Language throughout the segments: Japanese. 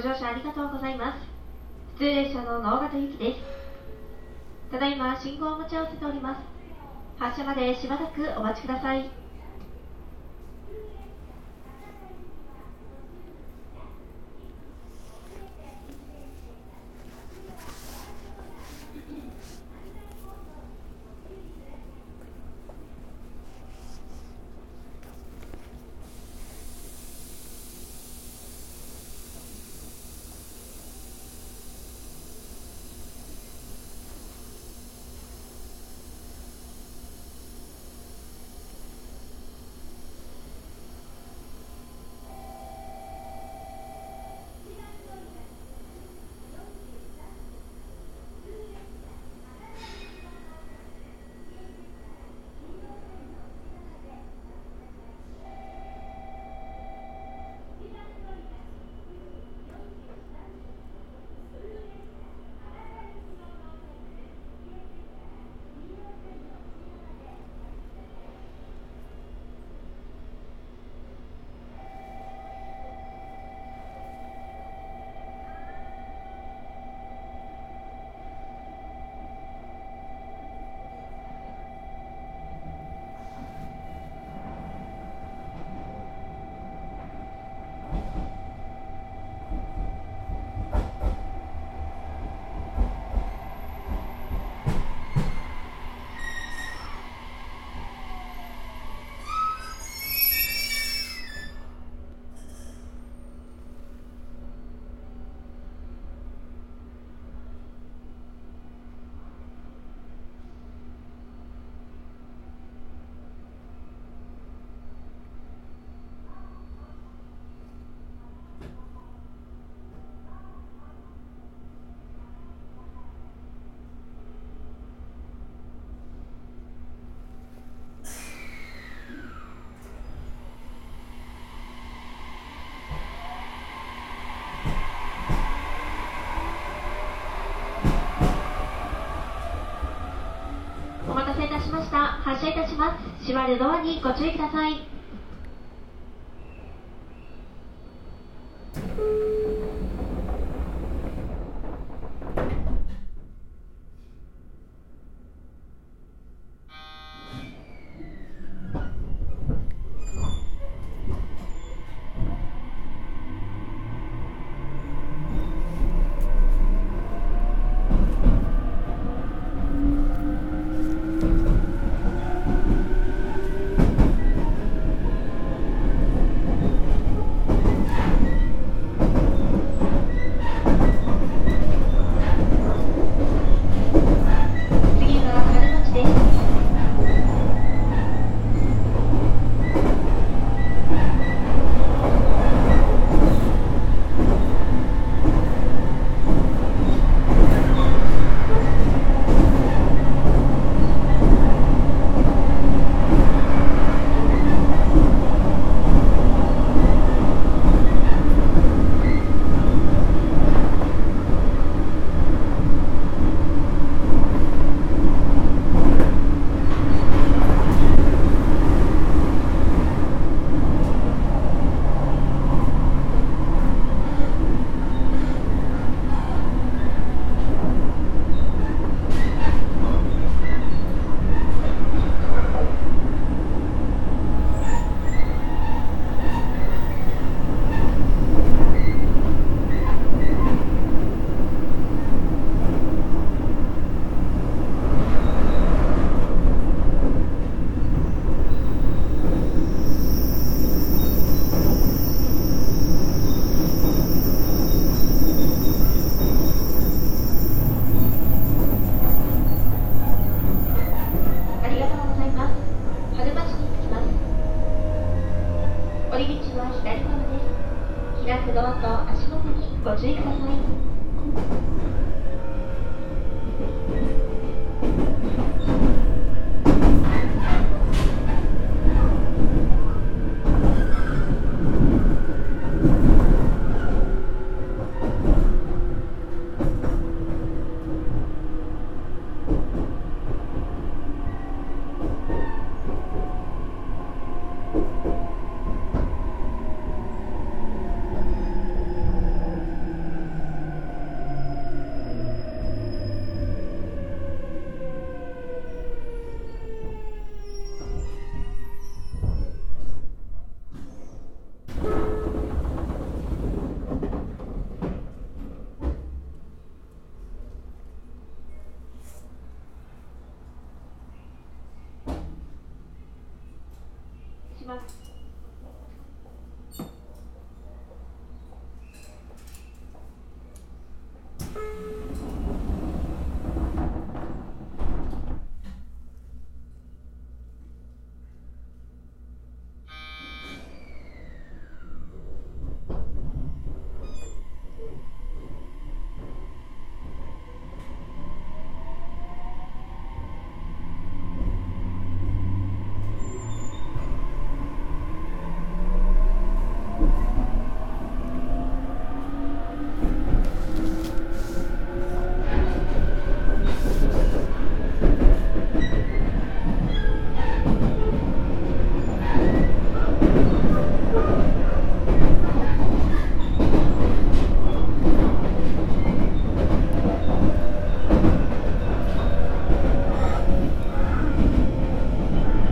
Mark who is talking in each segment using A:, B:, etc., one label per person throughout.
A: ご乗車ありがとうございます。普通列車の能形行きです。ただいま信号を持ち合わせております。発車までしばらくお待ちください。発車いたします。閉まるドアにご注意ください。します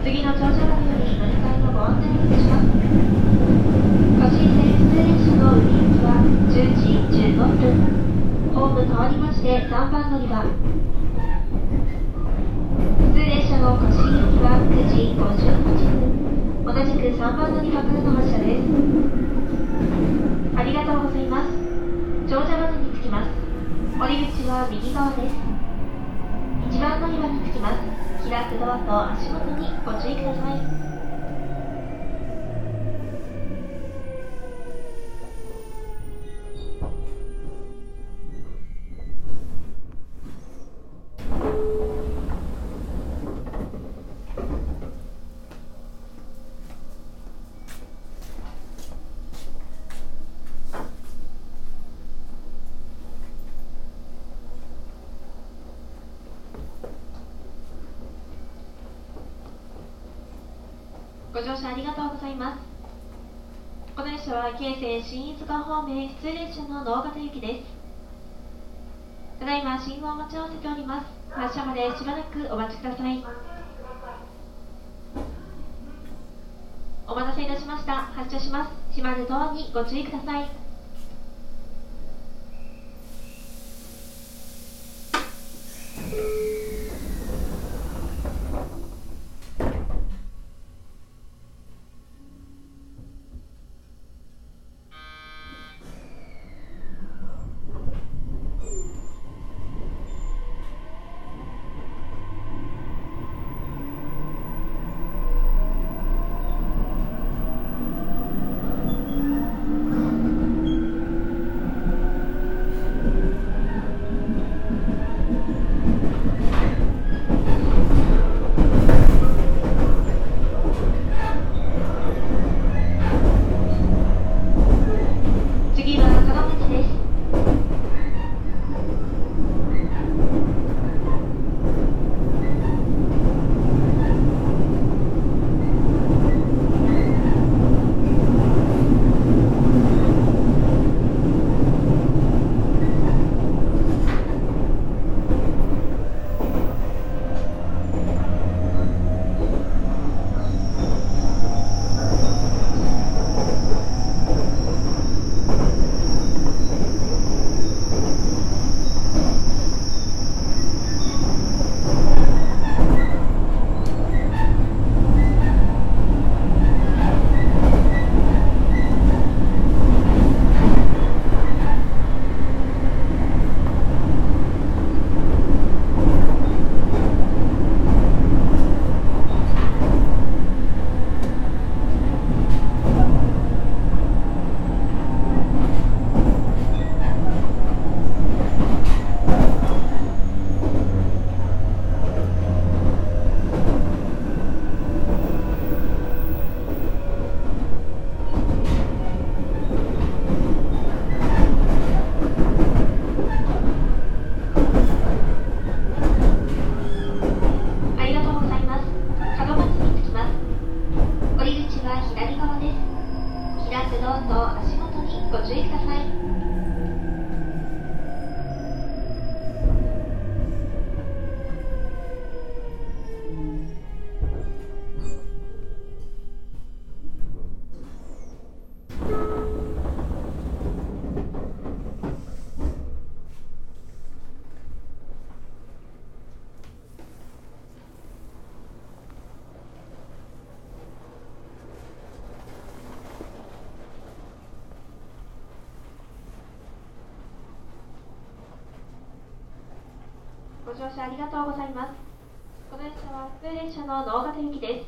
A: 次の乗車場より乗り換えのご案内をいたします越井線普通列車の売り行きは10時15分ホーム変わりまして3番乗り場普通列車の越井行きは9時58分同じく3番乗り場からの発車です。ありがとうございます乗車場に着きます。降り口は右側です。1番乗り場に着きます。開くドアと足元にご注意ください。ご乗車ありがとうございます。この列車は京成新飯塚方面普通列車の能形行きです。ただいま信号を待ち合わせております。発車までしばらくお待ちください。お待たせいたしました。発車します。閉まるドアにご注意ください。次乗車ありがとうございます。この列車は普通列車の能形行きです。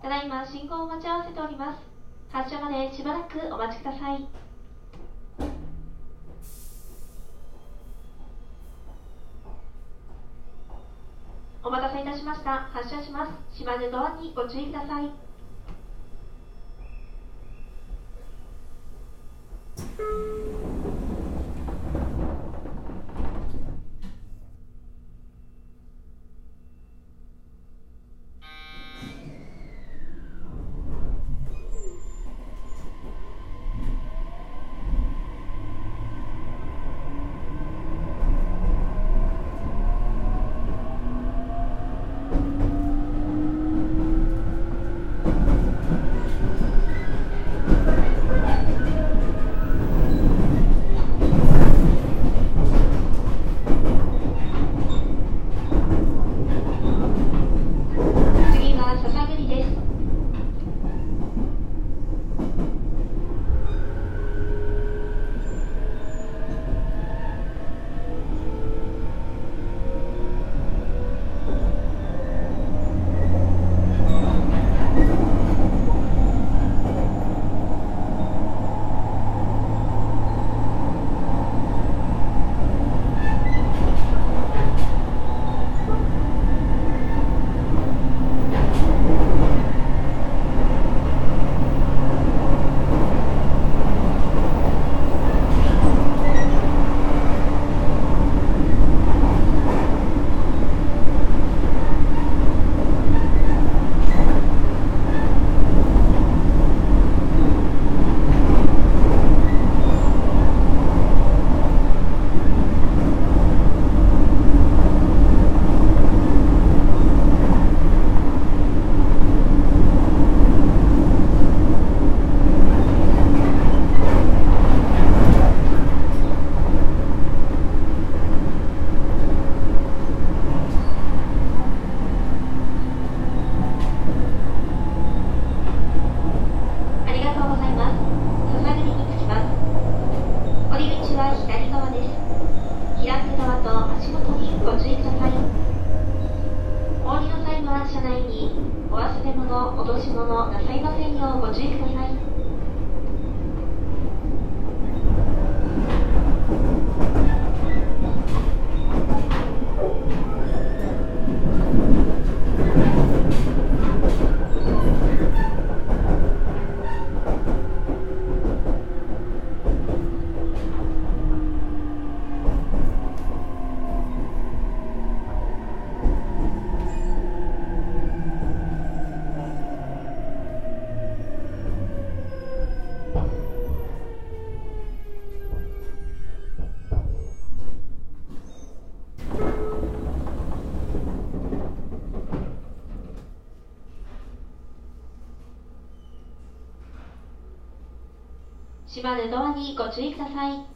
A: ただいま信号を待ち合わせております。発車までしばらくお待ちください。お待たせいたしました。発車します。閉まるドアにご注意ください。閉まるドアにご注意ください。